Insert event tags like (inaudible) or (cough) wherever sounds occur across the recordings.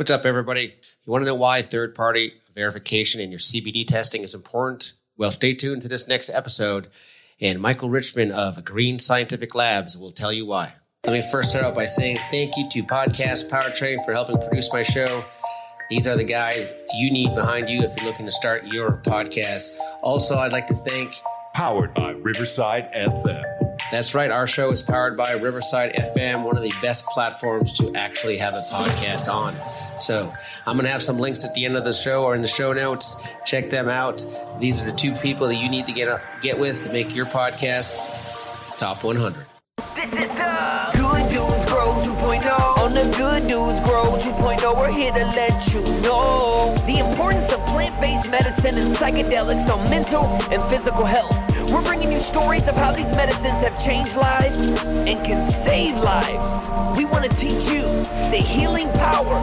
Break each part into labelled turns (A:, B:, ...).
A: What's up, everybody? You want to know why third party verification in your CBD testing is important? Well, stay tuned to this next episode, and Michael Richmond of Green Scientific Labs will tell you why. Let me first start out by saying thank you to Podcast Powertrain for helping produce my show. These are the guys you need behind you if you're looking to start your podcast. Also, I'd like to thank
B: Powered by Riverside FM.
A: That's right. Our show is powered by Riverside FM, one of the best platforms to actually have a podcast on. So I'm going to have some links at the end of the show or in the show notes. Check them out. These are the two people that you need to get get with to make your podcast top 100.
C: This is the Good Dudes Grow 2.0. On the Good Dudes Grow 2.0, we're here to let you know the importance of plant-based medicine and psychedelics on mental and physical health. We're bringing you stories of how these medicines have changed lives and can save lives. We want to teach you the healing power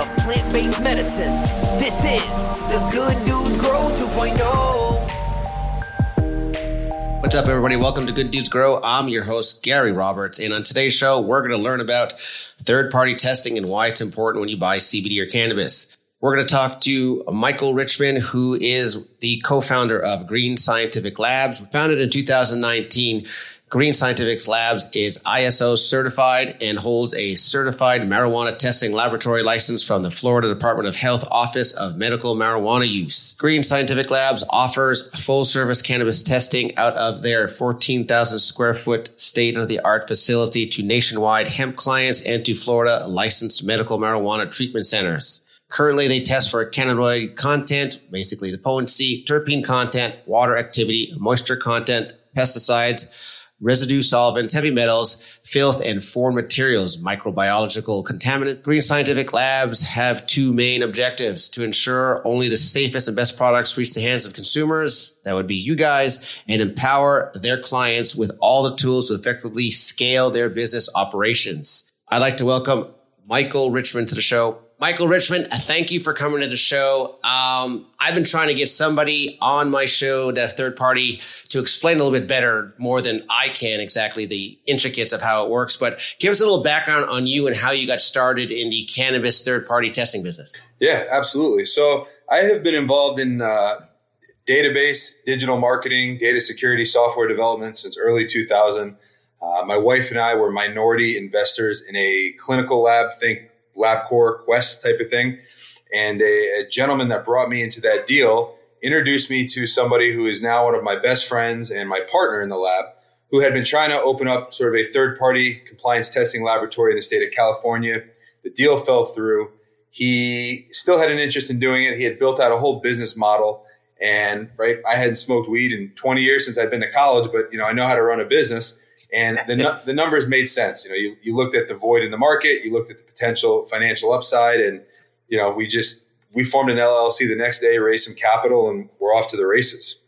C: of plant based medicine. This is the Good Dudes Grow 2.0.
A: What's up, everybody? Welcome to Good Dudes Grow. I'm your host, Gary Roberts. And on today's show, we're going to learn about third party testing and why it's important when you buy CBD or cannabis. We're going to talk to Michael Richmond, who is the co-founder of Green Scientific Labs. Founded in 2019, Green Scientific Labs is ISO certified and holds a certified marijuana testing laboratory license from the Florida Department of Health Office of Medical Marijuana Use. Green Scientific Labs offers full service cannabis testing out of their 14,000 square foot state of the art facility to nationwide hemp clients and to Florida licensed medical marijuana treatment centers. Currently, they test for cannabinoid content, basically the potency, terpene content, water activity, moisture content, pesticides, residue solvents, heavy metals, filth, and foreign materials, microbiological contaminants. Green Scientific Labs have two main objectives to ensure only the safest and best products reach the hands of consumers, that would be you guys, and empower their clients with all the tools to effectively scale their business operations. I'd like to welcome Michael Richmond to the show. Michael Richmond, thank you for coming to the show. Um, I've been trying to get somebody on my show, that third party, to explain a little bit better, more than I can exactly the intricacies of how it works. But give us a little background on you and how you got started in the cannabis third party testing business.
D: Yeah, absolutely. So I have been involved in uh, database, digital marketing, data security, software development since early 2000. Uh, my wife and I were minority investors in a clinical lab, think LabCorp Quest type of thing. And a, a, gentleman that brought me into that deal introduced me to somebody who is now one of my best friends and my partner in the lab, who had been trying to open up sort of a third party compliance testing laboratory in the state of California. The deal fell through. He still had an interest in doing it. He had built out a whole business model. And right, I hadn't smoked weed in 20 years since I'd been to college, but you know, I know how to run a business and the, the numbers made sense. You know, you, you looked at the void in the market, you looked at the potential financial upside, and you know, we just we formed an LLC the next day, raised some capital, and we're off to the races.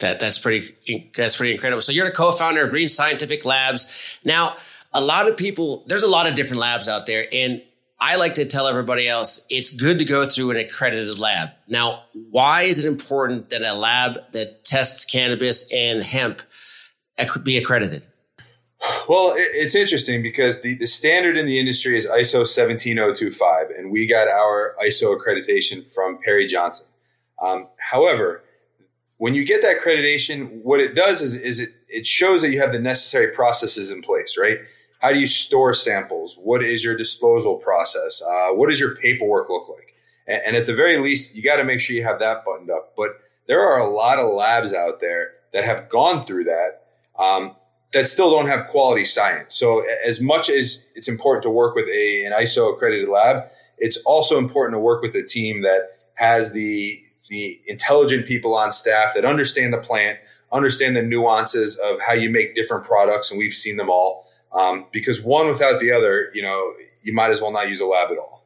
A: That that's pretty that's pretty incredible. So you're the co-founder of Green Scientific Labs. Now, a lot of people, there's a lot of different labs out there, and I like to tell everybody else it's good to go through an accredited lab. Now, why is it important that a lab that tests cannabis and hemp be accredited?
D: Well, it's interesting because the, the standard in the industry is ISO 17025, and we got our ISO accreditation from Perry Johnson. Um, however, when you get that accreditation, what it does is, is it, it shows that you have the necessary processes in place, right? How do you store samples? What is your disposal process? Uh, what does your paperwork look like? And, and at the very least, you got to make sure you have that buttoned up. But there are a lot of labs out there that have gone through that um, that still don't have quality science. So as much as it's important to work with a, an ISO accredited lab, it's also important to work with a team that has the the intelligent people on staff that understand the plant, understand the nuances of how you make different products, and we've seen them all. Um, because one without the other, you know, you might as well not use a lab at all.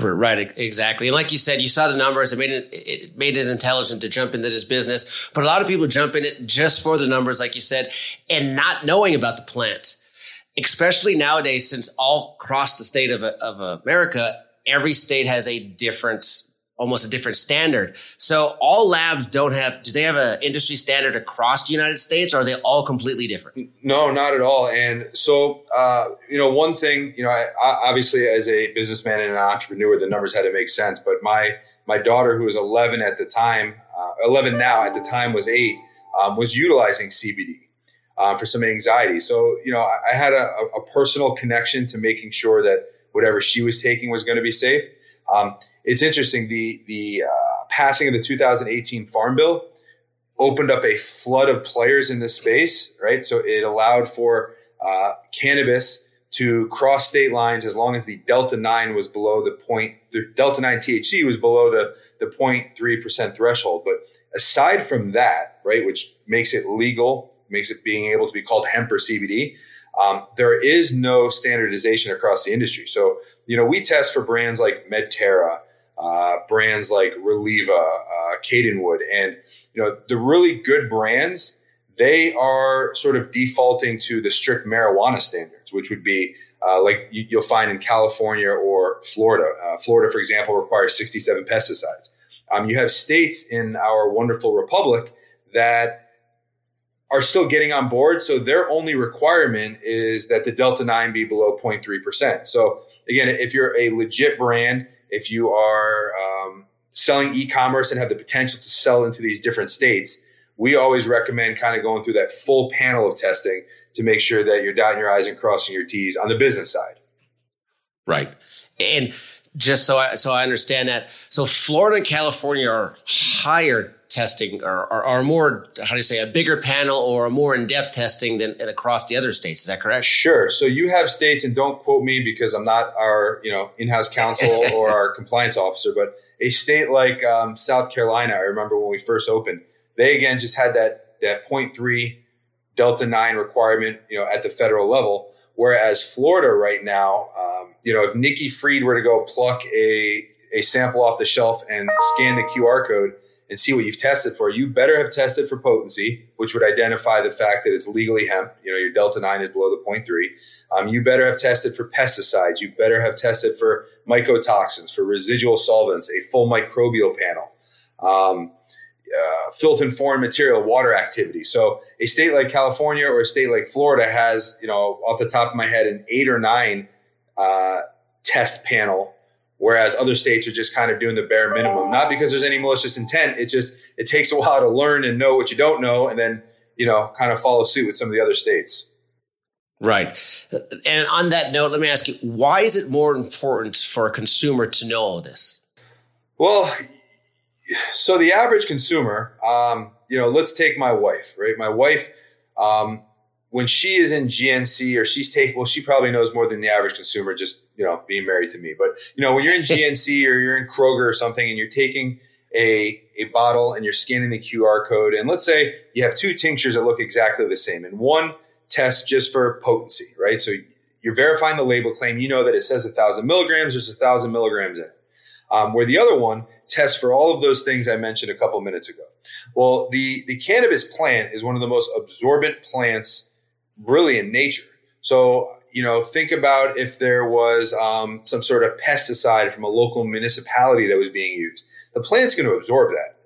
A: Right, exactly. And like you said, you saw the numbers. It made it, it made it intelligent to jump into this business. But a lot of people jump in it just for the numbers, like you said, and not knowing about the plant. Especially nowadays, since all across the state of, of America, every state has a different almost a different standard. So all labs don't have. Do they have an industry standard across the United States, or are they all completely different?
D: No, not at all. And so, uh, you know, one thing, you know, I, I, obviously as a businessman and an entrepreneur, the numbers had to make sense. But my my daughter, who was 11 at the time, uh, 11 now at the time was eight, um, was utilizing CBD. Um, for some anxiety. So, you know, I, I had a, a, personal connection to making sure that whatever she was taking was going to be safe. Um, it's interesting. The the uh, passing of the 2018 Farm Bill opened up a flood of players in this space, right? So it allowed for uh, cannabis to cross state lines as long as the delta nine was below the point delta nine THC was below the the 0.3 percent threshold. But aside from that, right, which makes it legal, makes it being able to be called hemp or CBD. Um, there is no standardization across the industry. So, you know, we test for brands like Medterra, uh, brands like Reliva, uh, Cadenwood, and you know the really good brands. They are sort of defaulting to the strict marijuana standards, which would be uh, like you, will find in California or Florida. Uh, Florida, for example, requires 67 pesticides. Um, you have states in our wonderful republic that are still getting on board. So their only requirement is that the Delta 9 be below 0.3%. So again, if you're a legit brand if you are um, selling e-commerce and have the potential to sell into these different states, we always recommend kind of going through that full panel of testing to make sure that you're dotting your I's and crossing your T's on the business side.
A: Right. And just so I, so I understand that, so Florida and California are higher testing or, are or, more, how do you say, a bigger panel or a more in-depth testing than across the other states. Is that correct?
D: Sure. So you have states, and don't quote me because I'm not our, you know, in-house counsel (laughs) or our compliance officer, but a state like um, South Carolina, I remember when we first opened, they again just had that that 0.3 delta 9 requirement, you know, at the federal level. Whereas Florida right now, um, you know, if Nikki Fried were to go pluck a, a sample off the shelf and scan the QR code, and see what you've tested for, you better have tested for potency, which would identify the fact that it's legally hemp. You know, your delta 9 is below the 0.3. Um, you better have tested for pesticides. You better have tested for mycotoxins, for residual solvents, a full microbial panel, um, uh, filth and foreign material, water activity. So a state like California or a state like Florida has, you know, off the top of my head, an eight or nine uh, test panel whereas other states are just kind of doing the bare minimum. Not because there's any malicious intent. It just it takes a while to learn and know what you don't know and then you know kind of follow suit with some of the other states.
A: Right. And on that note let me ask you why is it more important for a consumer to know all this?
D: Well so the average consumer um, you know let's take my wife right my wife um, when she is in GNC or she's taking, well, she probably knows more than the average consumer just, you know, being married to me. But, you know, when you're in GNC or you're in Kroger or something and you're taking a, a bottle and you're scanning the QR code, and let's say you have two tinctures that look exactly the same, and one tests just for potency, right? So you're verifying the label claim, you know that it says a thousand milligrams, there's a thousand milligrams in it. Um, where the other one tests for all of those things I mentioned a couple minutes ago. Well, the, the cannabis plant is one of the most absorbent plants really in nature. So, you know, think about if there was um, some sort of pesticide from a local municipality that was being used. The plant's going to absorb that.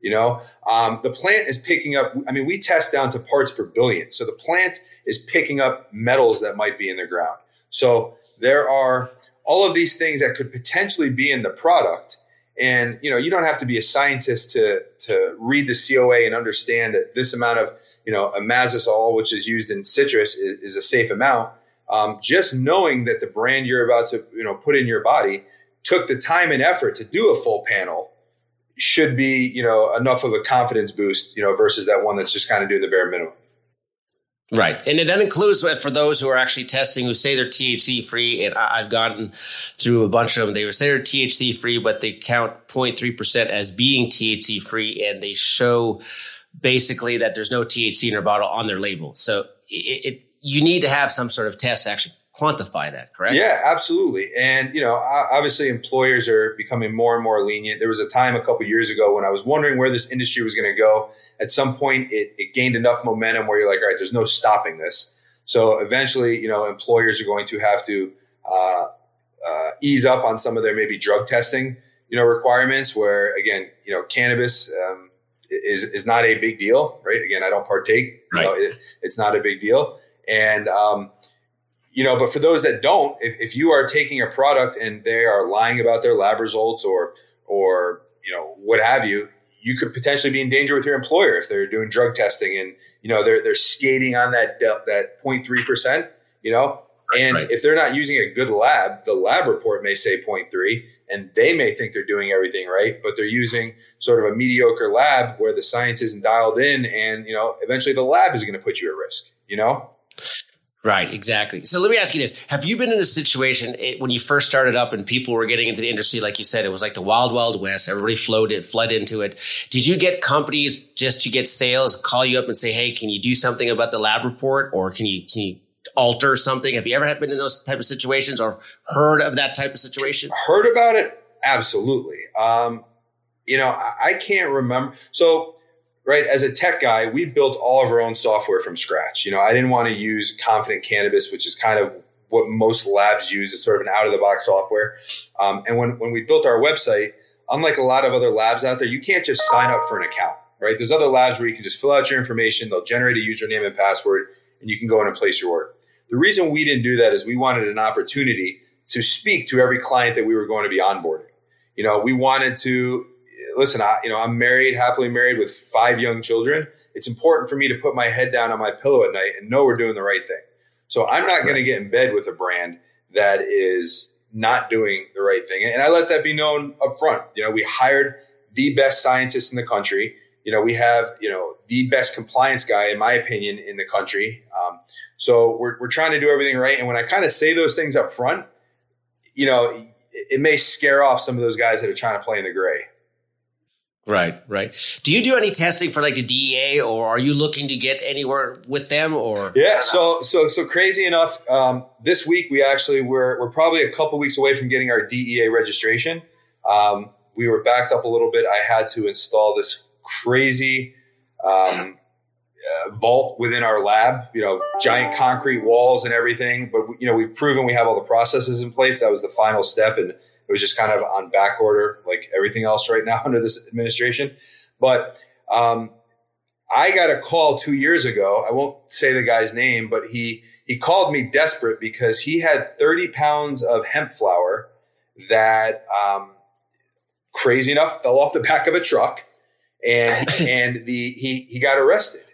D: You know, um, the plant is picking up. I mean, we test down to parts per billion. So the plant is picking up metals that might be in the ground. So there are all of these things that could potentially be in the product. And you know, you don't have to be a scientist to to read the COA and understand that this amount of you know, imazalil, which is used in citrus, is, is a safe amount. Um, just knowing that the brand you're about to, you know, put in your body took the time and effort to do a full panel should be, you know, enough of a confidence boost, you know, versus that one that's just kind of doing the bare minimum.
A: Right. And that includes for those who are actually testing who say they're THC free. And I've gotten through a bunch of them. They say they're THC free, but they count 0.3% as being THC free and they show basically that there's no THC in their bottle on their label. So it, it you need to have some sort of test to actually quantify that, correct?
D: Yeah, absolutely. And you know, obviously, employers are becoming more and more lenient. There was a time a couple years ago when I was wondering where this industry was going to go. At some point, it, it gained enough momentum where you're like, all right, there's no stopping this. So eventually, you know, employers are going to have to uh, uh, ease up on some of their maybe drug testing you know requirements where again you know cannabis um, is is not a big deal, right? Again, I don't partake.
A: Right.
D: You know, it, it's not a big deal, and um, you know, but for those that don't, if, if you are taking a product and they are lying about their lab results or or you know what have you, you could potentially be in danger with your employer if they're doing drug testing and you know they're they're skating on that that 0.3 percent. You know, and
A: right.
D: if they're not using a good lab, the lab report may say 0.3 and they may think they're doing everything right, but they're using sort of a mediocre lab where the science isn't dialed in and, you know, eventually the lab is going to put you at risk, you know?
A: Right, exactly. So let me ask you this. Have you been in a situation it, when you first started up and people were getting into the industry, like you said, it was like the wild, wild west. Everybody flowed it, fled into it. Did you get companies just to get sales call you up and say, Hey, can you do something about the lab report? Or can you, can you alter something? Have you ever been in those type of situations or heard of that type of situation?
D: Heard about it? Absolutely. Um, you know, I, I can't remember. So right? As a tech guy, we built all of our own software from scratch. You know, I didn't want to use Confident Cannabis, which is kind of what most labs use. It's sort of an out of the box software. Um, and when, when we built our website, unlike a lot of other labs out there, you can't just sign up for an account, right? There's other labs where you can just fill out your information, they'll generate a username and password, and you can go in and place your order. The reason we didn't do that is we wanted an opportunity to speak to every client that we were going to be onboarding. You know, we wanted to listen, I, you know, I'm married, happily married with five young children. It's important for me to put my head down on my pillow at night and know we're doing the right thing. So I'm not going to get in bed with a brand that is not doing the right thing. And I let that be known up front. You know, we hired the best scientists in the country. You know, we have, you know, the best compliance guy, in my opinion, in the country. Um, so we're, we're trying to do everything right. And when I kind of say those things up front, you know, it, it may scare off some of those guys that are trying to play in the gray.
A: Right, right. Do you do any testing for like the DEA, or are you looking to get anywhere with them? Or
D: yeah, so so so crazy enough. Um, this week we actually we're we're probably a couple weeks away from getting our DEA registration. Um, we were backed up a little bit. I had to install this crazy um, uh, vault within our lab. You know, giant concrete walls and everything. But you know, we've proven we have all the processes in place. That was the final step, and it was just kind of on back order, like everything else right now (laughs) under this administration. But um, I got a call two years ago. I won't say the guy's name, but he he called me desperate because he had 30 pounds of hemp flower that, um, crazy enough, fell off the (laughs) back of a truck, and (laughs) and the he he got arrested.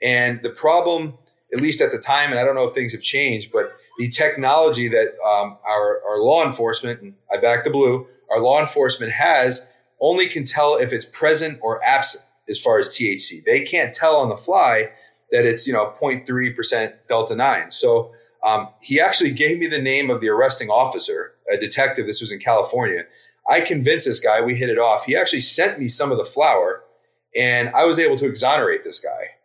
D: And the problem, at least at the time, and I don't know if things have changed, but the technology that um, our, our law enforcement, and I back the blue, our law enforcement has only can tell if it's present or absent as far as THC. They can't tell on the fly that it's, you know, 0.3% Delta 9. So um, he actually gave me the name of the arresting officer, a detective. This was in California. I convinced this guy, we hit it off. He actually sent me some of the flower, and I was able to exonerate this guy.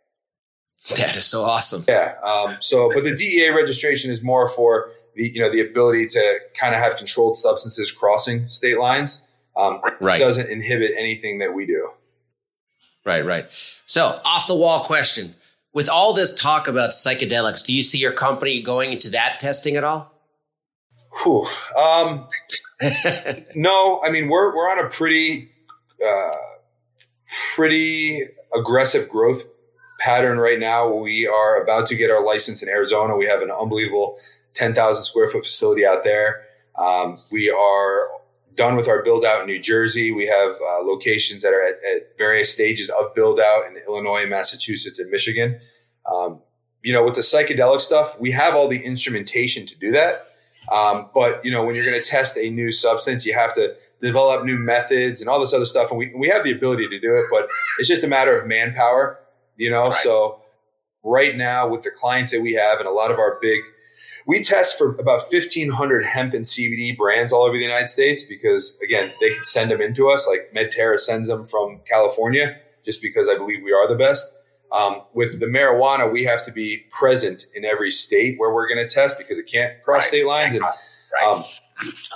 D: (laughs)
A: That is so awesome.
D: Yeah. Um, so, but the DEA registration is more for the you know the ability to kind of have controlled substances crossing state lines. Um,
A: right.
D: Doesn't inhibit anything that we do.
A: Right. Right. So, off the wall question: With all this talk about psychedelics, do you see your company going into that testing at all?
D: Whew. Um, (laughs) no, I mean we're we're on a pretty uh, pretty aggressive growth pattern right now. We are about to get our license in Arizona. We have an unbelievable 10,000 square foot facility out there. Um, we are done with our build out in New Jersey. We have uh, locations that are at, at, various stages of build out in Illinois, Massachusetts, and Michigan. Um, you know, with the psychedelic stuff, we have all the instrumentation to do that. Um, but you know, when you're going to test a new substance, you have to develop new methods and all this other stuff. And we, we have the ability to do it, but it's just a matter of manpower you know? Right. so right now with the clients that we have and a lot of our big we test for about 1500 hemp and cbd brands all over the united states because again they could send them into us. Like medterra sends them from california just because i believe we are the best. Um, with the marijuana we have to be present in every state where we're going to test because it can't cross right. state lines. And um,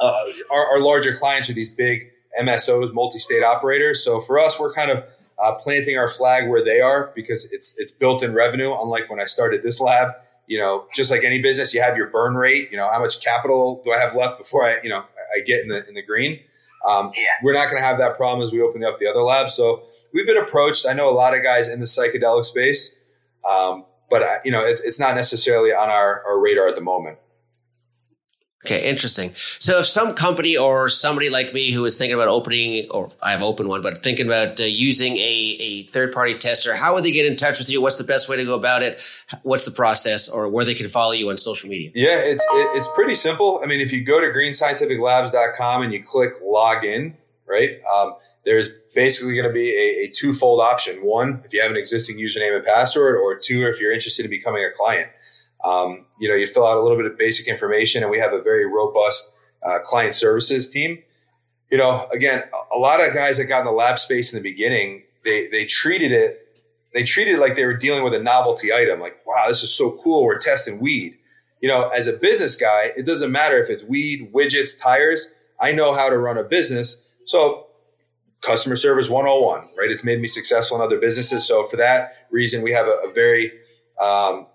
D: uh, our, our larger clients are these big msos multi-state operators. So for us we're kind of uh, planting our flag where they are because it's it's built in revenue. Unlike when I started this lab, you know, just like any business, you have your burn rate. You know, how much capital do I have left before I, you know, I get in the in the green. Um,
E: Yeah.
D: We're not going to have that problem as we open up the other lab. So we've been approached. I know a lot of guys in the psychedelic space, um, but uh, you know it, it's not necessarily on our, our radar at the moment.
A: Okay, interesting. So if some company or somebody like me who is thinking about opening, or I have opened one, but thinking about uh, using a, a third party tester, how would they get in touch with you? What's the best way to go about it? What's the process or where they can follow you on social media?
D: Yeah, it's it, it's pretty simple. I mean, if you go to greenscientificlabs.com and you click login, right? Um, there's basically going to be a, a twofold option. One, if you have an existing username and password, or two, if you're interested in becoming a client. Um, you know, you fill out a little bit of basic information, and we have a very robust uh, client services team. You know, again, a lot of guys that got in the lab space in the beginning, they they treated it they treated it like they were dealing with a novelty item. Like, wow, this is so cool. We're testing weed. You know, as a business guy, it doesn't matter if it's weed, widgets, tires. I know how to run a business. So, customer service 101, right? It's made me successful in other businesses. So, for that reason, we have a, a very, um,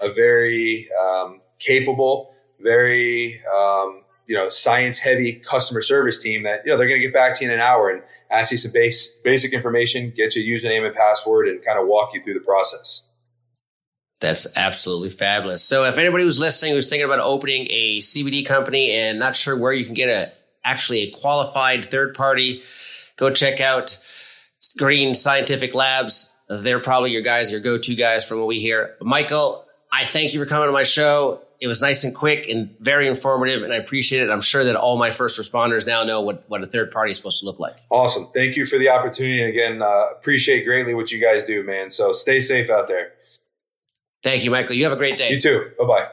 D: a, very um, capable, very, um, you know, science heavy customer service team that, you know, they're going to get back to you in an hour and ask you some base, basic information, get your username and password, and kind of walk you through the process.
A: That's absolutely fabulous. So if anybody who's listening who's thinking about opening a CBD company and not sure where you can get a actually a qualified third party, go check out Green Scientific Labs. They're probably your guys, your go-to guys from what we hear. Michael, I thank you for coming to my show. It was nice and quick and very informative, and I appreciate it. I'm sure that all my first responders now know what, what a third party is supposed to look like.
D: Awesome. Thank you for the opportunity. And again, uh, appreciate greatly what you guys do, man. So stay safe out there.
A: Thank you, Michael. You have a great day.
D: You too. Bye bye.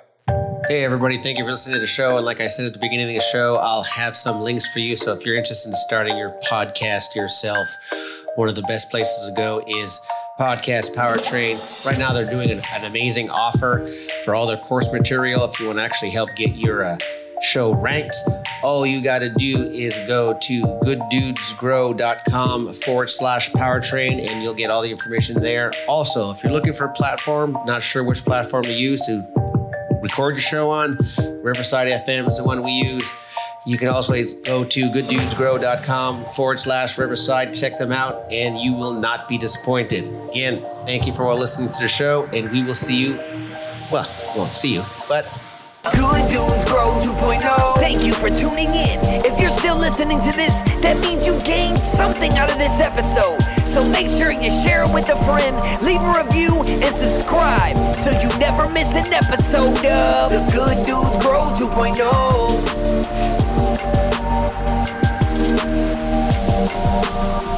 A: Hey, everybody. Thank you for listening to the show. And like I said at the beginning of the show, I'll have some links for you. So if you're interested in starting your podcast yourself, one of the best places to go is Podcast Powertrain. Right now, they're doing an, an amazing offer for all their course material. If you want to actually help get your uh, show ranked, all you got to do is go to gooddudesgrow.com forward slash powertrain and you'll get all the information there. Also, if you're looking for a platform, not sure which platform to use to record your show on. Riverside FM is the one we use. You can also go to gooddudesgrow.com forward slash Riverside. Check them out, and you will not be disappointed. Again, thank you for listening to the show, and we will see you. Well, we won't see you, but
C: Good Dudes Grow 2.0. Thank you for tuning in. If you're still listening to this, that means you gained something out of this episode. So make sure you share it with a friend, leave a review, and subscribe so you never miss an episode of The Good Dudes Grow 2.0. Thank you.